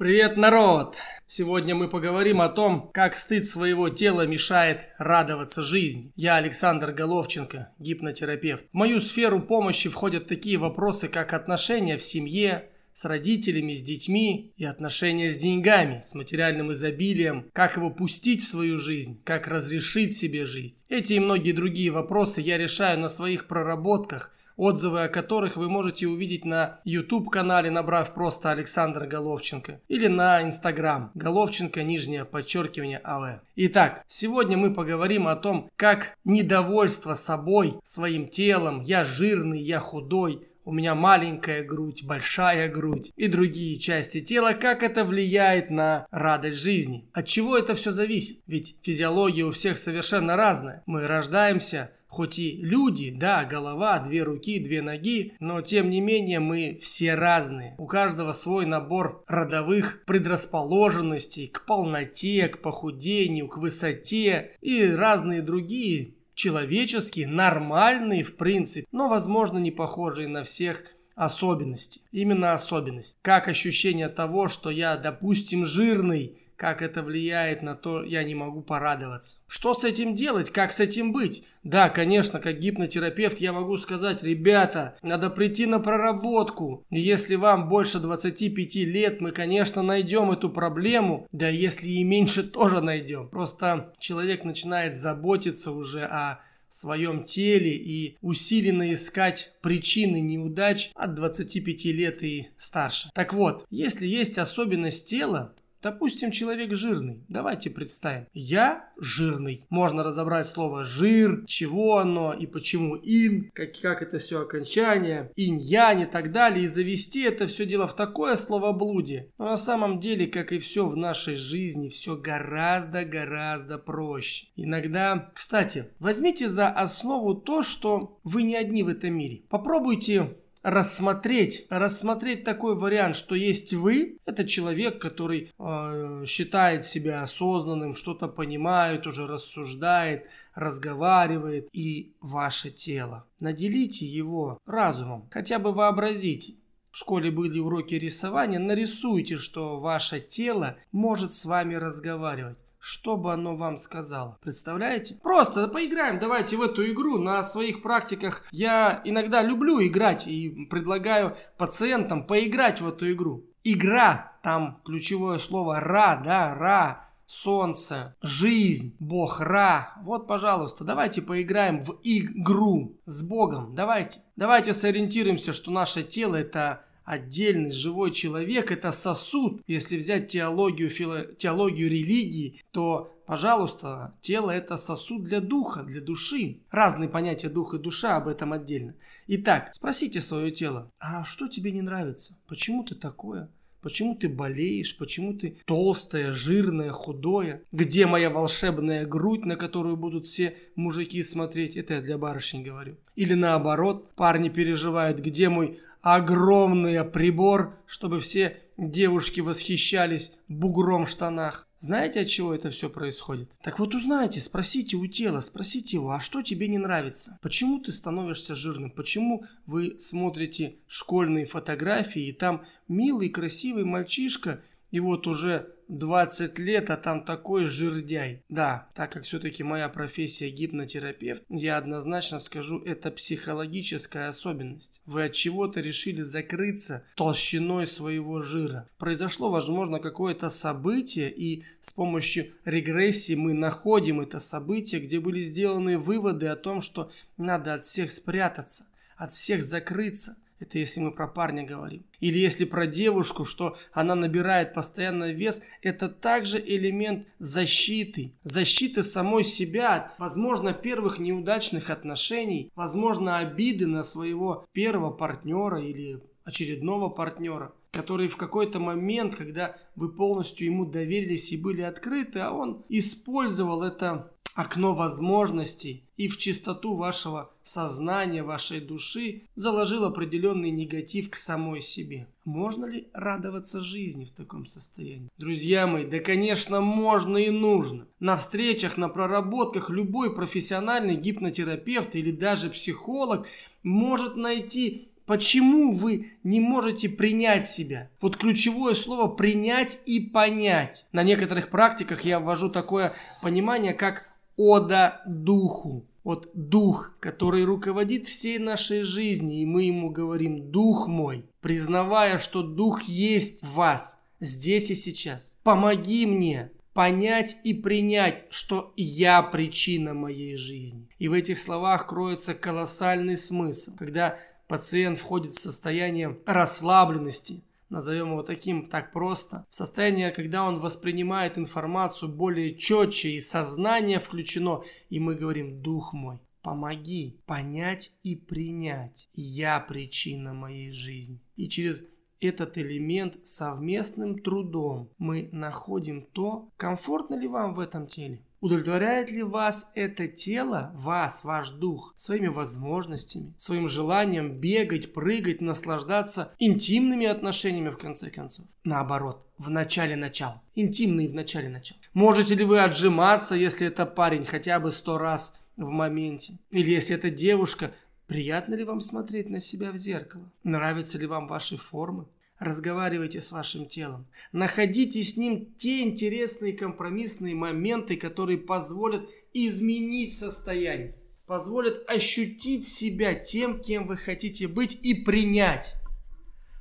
Привет, народ! Сегодня мы поговорим о том, как стыд своего тела мешает радоваться жизни. Я Александр Головченко, гипнотерапевт. В мою сферу помощи входят такие вопросы, как отношения в семье, с родителями, с детьми и отношения с деньгами, с материальным изобилием, как его пустить в свою жизнь, как разрешить себе жить. Эти и многие другие вопросы я решаю на своих проработках – отзывы о которых вы можете увидеть на YouTube-канале, набрав просто Александр Головченко, или на Instagram Головченко, нижнее подчеркивание АВ. Итак, сегодня мы поговорим о том, как недовольство собой, своим телом, я жирный, я худой, у меня маленькая грудь, большая грудь и другие части тела, как это влияет на радость жизни. От чего это все зависит? Ведь физиология у всех совершенно разная. Мы рождаемся Хоть и люди, да, голова, две руки, две ноги, но тем не менее мы все разные. У каждого свой набор родовых предрасположенностей к полноте, к похудению, к высоте и разные другие человеческие, нормальные в принципе, но возможно не похожие на всех особенности. Именно особенность. Как ощущение того, что я, допустим, жирный, как это влияет на то, я не могу порадоваться. Что с этим делать? Как с этим быть? Да, конечно, как гипнотерапевт я могу сказать, ребята, надо прийти на проработку. Если вам больше 25 лет, мы, конечно, найдем эту проблему. Да если и меньше, тоже найдем. Просто человек начинает заботиться уже о своем теле и усиленно искать причины неудач от 25 лет и старше. Так вот, если есть особенность тела, Допустим, человек жирный. Давайте представим. Я жирный. Можно разобрать слово жир, чего оно и почему ин, как, как это все окончание, инь-янь и так далее. И завести это все дело в такое словоблудие. Но на самом деле, как и все в нашей жизни, все гораздо-гораздо проще. Иногда, кстати, возьмите за основу то, что вы не одни в этом мире. Попробуйте рассмотреть, рассмотреть такой вариант, что есть вы, это человек, который э, считает себя осознанным, что-то понимает, уже рассуждает, разговаривает, и ваше тело. Наделите его разумом, хотя бы вообразите. В школе были уроки рисования, нарисуйте, что ваше тело может с вами разговаривать что бы оно вам сказало. Представляете? Просто поиграем, давайте в эту игру. На своих практиках я иногда люблю играть и предлагаю пациентам поиграть в эту игру. Игра, там ключевое слово «ра», да, «ра», солнце, жизнь, бог Ра. Вот, пожалуйста, давайте поиграем в игру с Богом. Давайте. Давайте сориентируемся, что наше тело это отдельный живой человек – это сосуд. Если взять теологию, фило, теологию религии, то, пожалуйста, тело – это сосуд для духа, для души. Разные понятия дух и душа, об этом отдельно. Итак, спросите свое тело, а что тебе не нравится? Почему ты такое? Почему ты болеешь? Почему ты толстая, жирная, худое? Где моя волшебная грудь, на которую будут все мужики смотреть? Это я для барышень говорю. Или наоборот, парни переживают, где мой огромный прибор, чтобы все девушки восхищались бугром в штанах. Знаете, от чего это все происходит? Так вот узнайте, спросите у тела, спросите его, а что тебе не нравится? Почему ты становишься жирным? Почему вы смотрите школьные фотографии, и там милый, красивый мальчишка, и вот уже 20 лет, а там такой жирдяй. Да, так как все-таки моя профессия гипнотерапевт, я однозначно скажу, это психологическая особенность. Вы от чего-то решили закрыться толщиной своего жира. Произошло, возможно, какое-то событие, и с помощью регрессии мы находим это событие, где были сделаны выводы о том, что надо от всех спрятаться, от всех закрыться – это если мы про парня говорим. Или если про девушку, что она набирает постоянно вес, это также элемент защиты. Защиты самой себя от, возможно, первых неудачных отношений, возможно, обиды на своего первого партнера или очередного партнера, который в какой-то момент, когда вы полностью ему доверились и были открыты, а он использовал это окно возможностей и в чистоту вашего сознания, вашей души заложил определенный негатив к самой себе. Можно ли радоваться жизни в таком состоянии? Друзья мои, да конечно можно и нужно. На встречах, на проработках любой профессиональный гипнотерапевт или даже психолог может найти Почему вы не можете принять себя? Вот ключевое слово «принять» и «понять». На некоторых практиках я ввожу такое понимание, как «ода духу». Вот дух, который руководит всей нашей жизнью, и мы ему говорим «Дух мой», признавая, что дух есть в вас, здесь и сейчас. Помоги мне понять и принять, что я причина моей жизни. И в этих словах кроется колоссальный смысл, когда пациент входит в состояние расслабленности, назовем его таким так просто, состояние, когда он воспринимает информацию более четче и сознание включено, и мы говорим «Дух мой, помоги понять и принять, я причина моей жизни». И через этот элемент совместным трудом мы находим то, комфортно ли вам в этом теле. Удовлетворяет ли вас это тело, вас, ваш дух, своими возможностями, своим желанием бегать, прыгать, наслаждаться интимными отношениями в конце концов? Наоборот, в начале начала. Интимные в начале начала. Можете ли вы отжиматься, если это парень, хотя бы сто раз в моменте? Или если это девушка, приятно ли вам смотреть на себя в зеркало? Нравятся ли вам ваши формы? Разговаривайте с вашим телом. Находите с ним те интересные компромиссные моменты, которые позволят изменить состояние. Позволят ощутить себя тем, кем вы хотите быть и принять.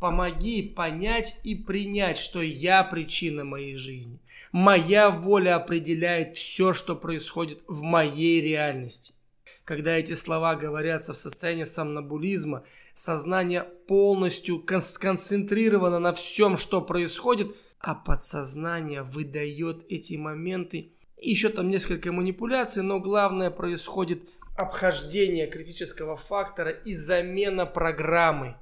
Помоги понять и принять, что я причина моей жизни. Моя воля определяет все, что происходит в моей реальности. Когда эти слова говорятся в состоянии сомнобулизма – сознание полностью сконцентрировано на всем, что происходит, а подсознание выдает эти моменты. Еще там несколько манипуляций, но главное происходит обхождение критического фактора и замена программы.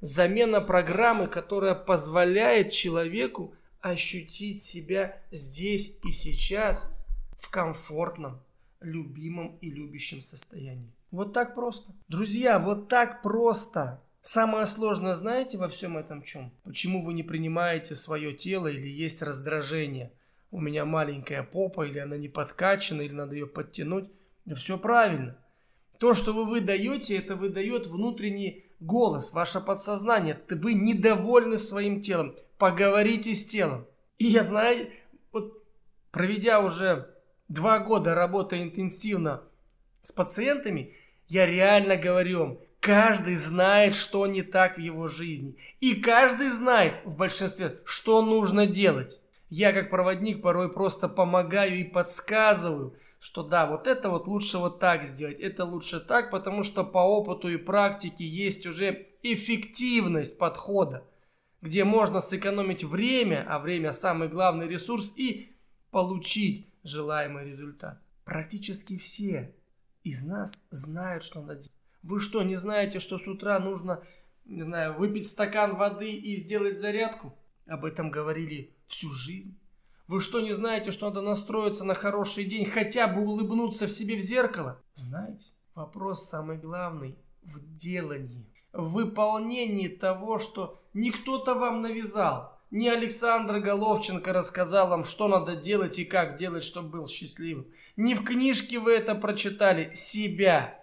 Замена программы, которая позволяет человеку ощутить себя здесь и сейчас в комфортном, любимом и любящем состоянии. Вот так просто. Друзья, вот так просто. Самое сложное, знаете, во всем этом чем? Почему вы не принимаете свое тело или есть раздражение? У меня маленькая попа, или она не подкачана, или надо ее подтянуть. Все правильно. То, что вы выдаете, это выдает внутренний голос, ваше подсознание. Вы недовольны своим телом. Поговорите с телом. И я знаю, вот проведя уже два года работая интенсивно с пациентами, я реально говорю вам, каждый знает, что не так в его жизни. И каждый знает в большинстве, что нужно делать. Я как проводник порой просто помогаю и подсказываю, что да, вот это вот лучше вот так сделать, это лучше так, потому что по опыту и практике есть уже эффективность подхода, где можно сэкономить время, а время самый главный ресурс, и получить желаемый результат. Практически все из нас знают, что надо делать. Вы что, не знаете, что с утра нужно, не знаю, выпить стакан воды и сделать зарядку? Об этом говорили всю жизнь. Вы что, не знаете, что надо настроиться на хороший день, хотя бы улыбнуться в себе в зеркало? Знаете, вопрос самый главный в делании, в выполнении того, что не кто-то вам навязал, не Александр Головченко рассказал вам, что надо делать и как делать, чтобы был счастливым. Не в книжке вы это прочитали. Себя.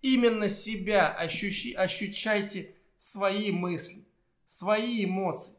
Именно себя ощущи, ощущайте свои мысли, свои эмоции.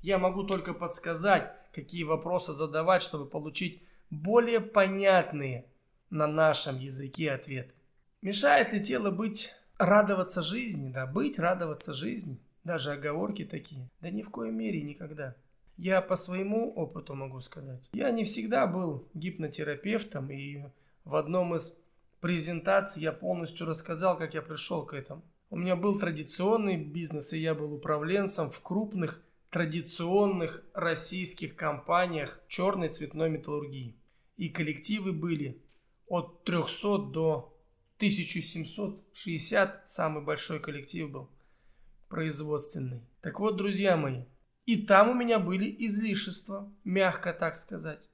Я могу только подсказать, какие вопросы задавать, чтобы получить более понятные на нашем языке ответы. Мешает ли тело быть, радоваться жизни? Да, быть, радоваться жизни – даже оговорки такие. Да ни в коей мере никогда. Я по своему опыту могу сказать. Я не всегда был гипнотерапевтом, и в одном из презентаций я полностью рассказал, как я пришел к этому. У меня был традиционный бизнес, и я был управленцем в крупных традиционных российских компаниях черной цветной металлургии. И коллективы были от 300 до 1760, самый большой коллектив был производственный. Так вот, друзья мои, и там у меня были излишества, мягко так сказать.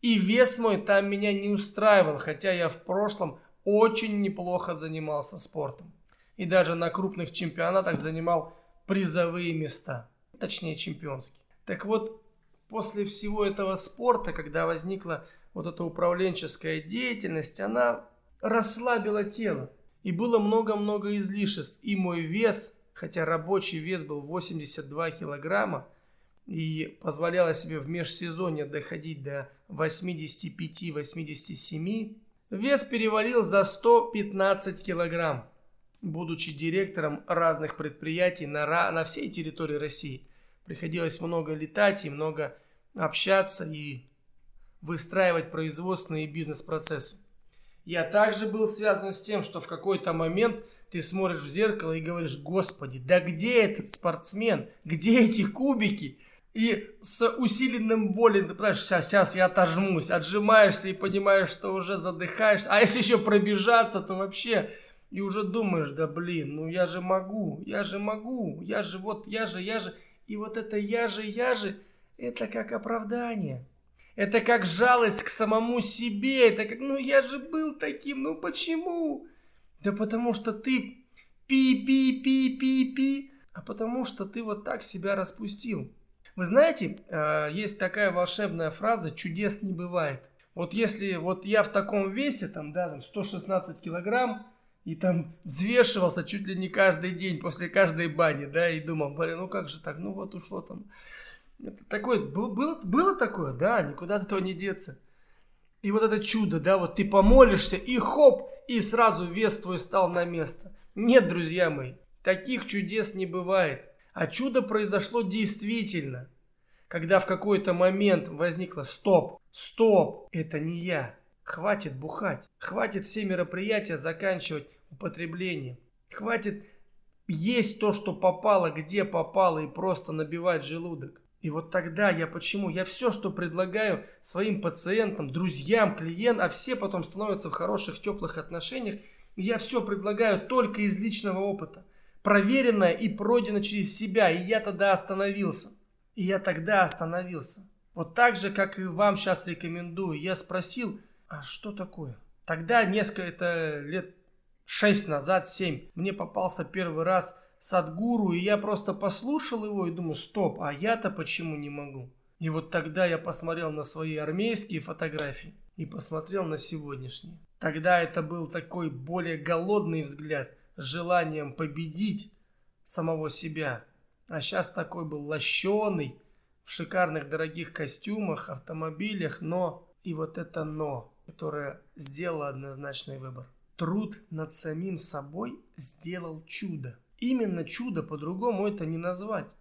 И вес мой там меня не устраивал, хотя я в прошлом очень неплохо занимался спортом. И даже на крупных чемпионатах занимал призовые места, точнее чемпионские. Так вот, после всего этого спорта, когда возникла вот эта управленческая деятельность, она расслабила тело. И было много-много излишеств. И мой вес, хотя рабочий вес был 82 килограмма, и позволяла себе в межсезонье доходить до 85-87, вес перевалил за 115 килограмм, будучи директором разных предприятий на, на всей территории России. Приходилось много летать и много общаться и выстраивать производственные и бизнес-процессы. Я также был связан с тем, что в какой-то момент ты смотришь в зеркало и говоришь, господи, да где этот спортсмен? Где эти кубики? И с усиленным волей, ты понимаешь, сейчас, сейчас я отожмусь, отжимаешься и понимаешь, что уже задыхаешься. А если еще пробежаться, то вообще и уже думаешь, да блин, ну я же могу, я же могу, я же вот, я же, я же. И вот это я же, я же, это как оправдание. Это как жалость к самому себе. Это как, ну я же был таким, ну почему? Да потому что ты пи-пи-пи-пи-пи, а потому что ты вот так себя распустил. Вы знаете, э, есть такая волшебная фраза «чудес не бывает». Вот если вот я в таком весе, там, да, там 116 килограмм, и там взвешивался чуть ли не каждый день после каждой бани, да, и думал, блин, ну как же так, ну вот ушло там. Это такое, было, было такое, да, никуда от этого не деться. И вот это чудо, да, вот ты помолишься, и хоп, и сразу вес твой стал на место. Нет, друзья мои, таких чудес не бывает. А чудо произошло действительно, когда в какой-то момент возникло «Стоп! Стоп! Это не я! Хватит бухать! Хватит все мероприятия заканчивать употреблением! Хватит есть то, что попало, где попало и просто набивать желудок!» И вот тогда я почему? Я все, что предлагаю своим пациентам, друзьям, клиентам, а все потом становятся в хороших, теплых отношениях, я все предлагаю только из личного опыта проверенное и пройдено через себя. И я тогда остановился. И я тогда остановился. Вот так же, как и вам сейчас рекомендую. Я спросил, а что такое? Тогда несколько это лет шесть назад, семь, мне попался первый раз Садгуру, и я просто послушал его и думаю, стоп, а я-то почему не могу? И вот тогда я посмотрел на свои армейские фотографии и посмотрел на сегодняшние. Тогда это был такой более голодный взгляд – желанием победить самого себя. А сейчас такой был лощеный, в шикарных дорогих костюмах, автомобилях, но и вот это но, которое сделало однозначный выбор. Труд над самим собой сделал чудо. Именно чудо, по-другому это не назвать.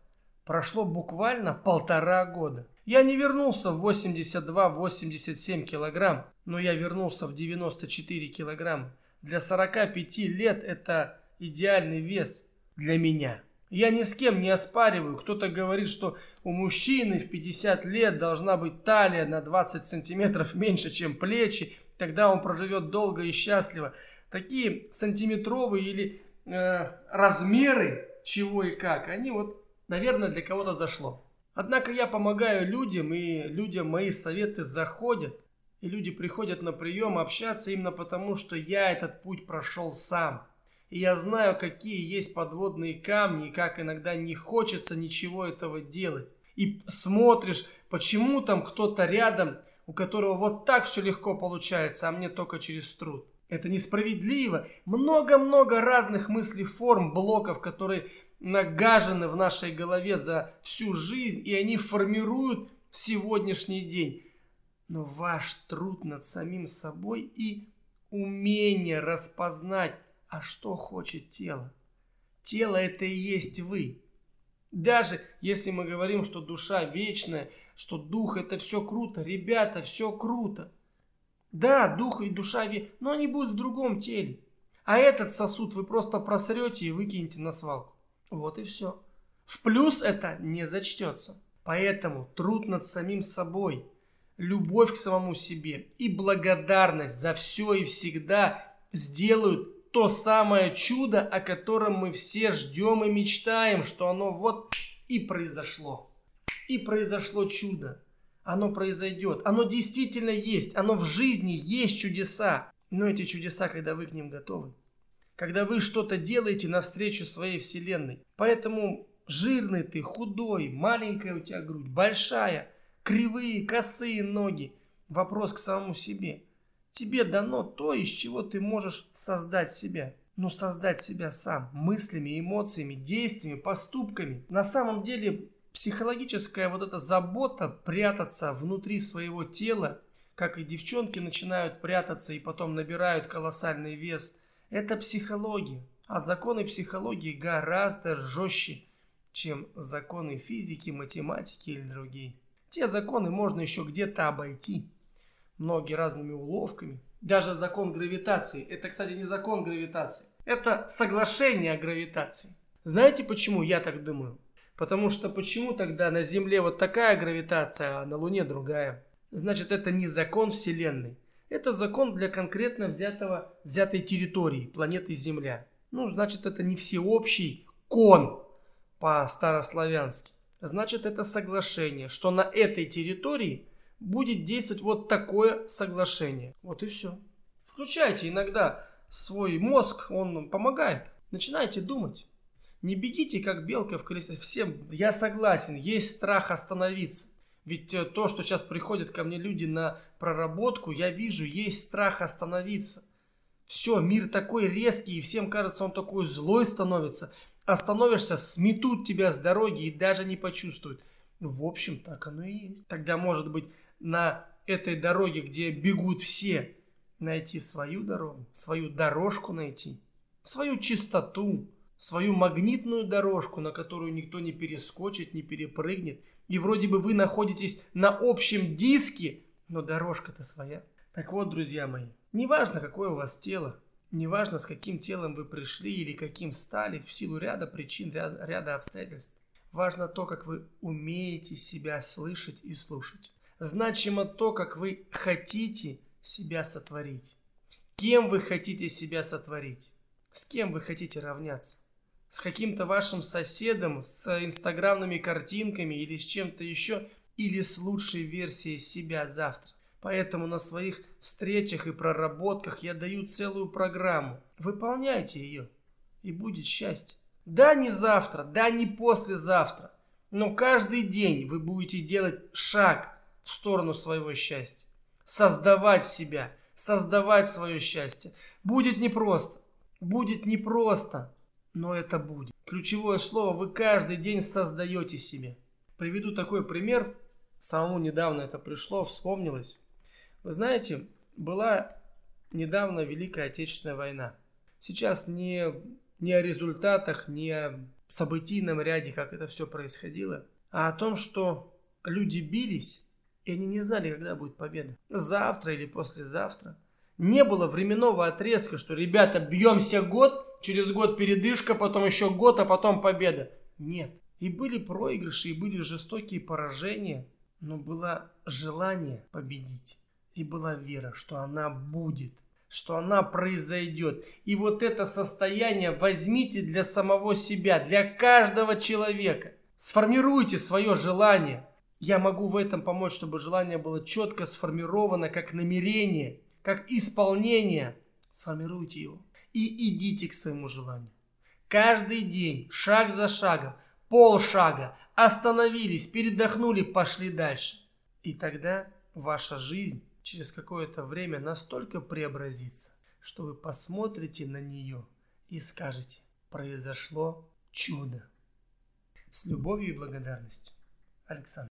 Прошло буквально полтора года. Я не вернулся в 82-87 килограмм, но я вернулся в 94 килограмма. Для 45 лет это идеальный вес для меня. Я ни с кем не оспариваю. Кто-то говорит, что у мужчины в 50 лет должна быть талия на 20 сантиметров меньше, чем плечи. Тогда он проживет долго и счастливо. Такие сантиметровые или э, размеры чего и как, они вот, наверное, для кого-то зашло. Однако я помогаю людям, и людям мои советы заходят. И люди приходят на прием общаться именно потому, что я этот путь прошел сам. И я знаю, какие есть подводные камни, и как иногда не хочется ничего этого делать. И смотришь, почему там кто-то рядом, у которого вот так все легко получается, а мне только через труд. Это несправедливо. Много-много разных мыслей, форм, блоков, которые нагажены в нашей голове за всю жизнь, и они формируют сегодняшний день. Но ваш труд над самим собой и умение распознать, а что хочет тело. Тело это и есть вы. Даже если мы говорим, что душа вечная, что дух это все круто, ребята, все круто. Да, дух и душа, но они будут в другом теле. А этот сосуд вы просто просрете и выкинете на свалку. Вот и все. В плюс это не зачтется. Поэтому труд над самим собой – любовь к самому себе и благодарность за все и всегда сделают то самое чудо, о котором мы все ждем и мечтаем, что оно вот и произошло. И произошло чудо. Оно произойдет. Оно действительно есть. Оно в жизни есть чудеса. Но эти чудеса, когда вы к ним готовы. Когда вы что-то делаете навстречу своей вселенной. Поэтому жирный ты, худой, маленькая у тебя грудь, большая – кривые, косые ноги. Вопрос к самому себе. Тебе дано то, из чего ты можешь создать себя. Ну, создать себя сам, мыслями, эмоциями, действиями, поступками. На самом деле, психологическая вот эта забота прятаться внутри своего тела, как и девчонки начинают прятаться и потом набирают колоссальный вес, это психология. А законы психологии гораздо жестче, чем законы физики, математики или другие. Те законы можно еще где-то обойти. Многие разными уловками. Даже закон гравитации. Это, кстати, не закон гравитации. Это соглашение о гравитации. Знаете, почему я так думаю? Потому что почему тогда на Земле вот такая гравитация, а на Луне другая? Значит, это не закон Вселенной. Это закон для конкретно взятого, взятой территории, планеты Земля. Ну, значит, это не всеобщий кон по-старославянски. Значит, это соглашение, что на этой территории будет действовать вот такое соглашение. Вот и все. Включайте иногда свой мозг, он помогает. Начинайте думать. Не бегите, как белка в колесе. Всем, я согласен, есть страх остановиться. Ведь э, то, что сейчас приходят ко мне люди на проработку, я вижу, есть страх остановиться. Все, мир такой резкий, и всем кажется, он такой злой становится. Остановишься, сметут тебя с дороги и даже не почувствуют. В общем, так оно и есть. Тогда, может быть, на этой дороге, где бегут все, найти свою дорогу, свою дорожку найти, свою чистоту, свою магнитную дорожку, на которую никто не перескочит, не перепрыгнет. И вроде бы вы находитесь на общем диске, но дорожка-то своя. Так вот, друзья мои, неважно, какое у вас тело, неважно, с каким телом вы пришли или каким стали, в силу ряда причин, ряда, ряда обстоятельств, важно то, как вы умеете себя слышать и слушать. Значимо то, как вы хотите себя сотворить. Кем вы хотите себя сотворить? С кем вы хотите равняться? С каким-то вашим соседом, с инстаграмными картинками или с чем-то еще, или с лучшей версией себя завтра. Поэтому на своих встречах и проработках я даю целую программу. Выполняйте ее, и будет счастье. Да, не завтра, да, не послезавтра, но каждый день вы будете делать шаг в сторону своего счастья. Создавать себя, создавать свое счастье. Будет непросто, будет непросто, но это будет. Ключевое слово вы каждый день создаете себе. Приведу такой пример. Самому недавно это пришло, вспомнилось. Вы знаете, была недавно Великая Отечественная война. Сейчас не, не о результатах, не о событийном ряде, как это все происходило, а о том, что люди бились, и они не знали, когда будет победа. Завтра или послезавтра. Не было временного отрезка, что, ребята, бьемся год, через год передышка, потом еще год, а потом победа. Нет. И были проигрыши, и были жестокие поражения, но было желание победить. И была вера, что она будет, что она произойдет. И вот это состояние возьмите для самого себя, для каждого человека. Сформируйте свое желание. Я могу в этом помочь, чтобы желание было четко сформировано, как намерение, как исполнение. Сформируйте его и идите к своему желанию. Каждый день, шаг за шагом, полшага, остановились, передохнули, пошли дальше. И тогда ваша жизнь через какое-то время настолько преобразится, что вы посмотрите на нее и скажете, произошло чудо. С любовью и благодарностью. Александр.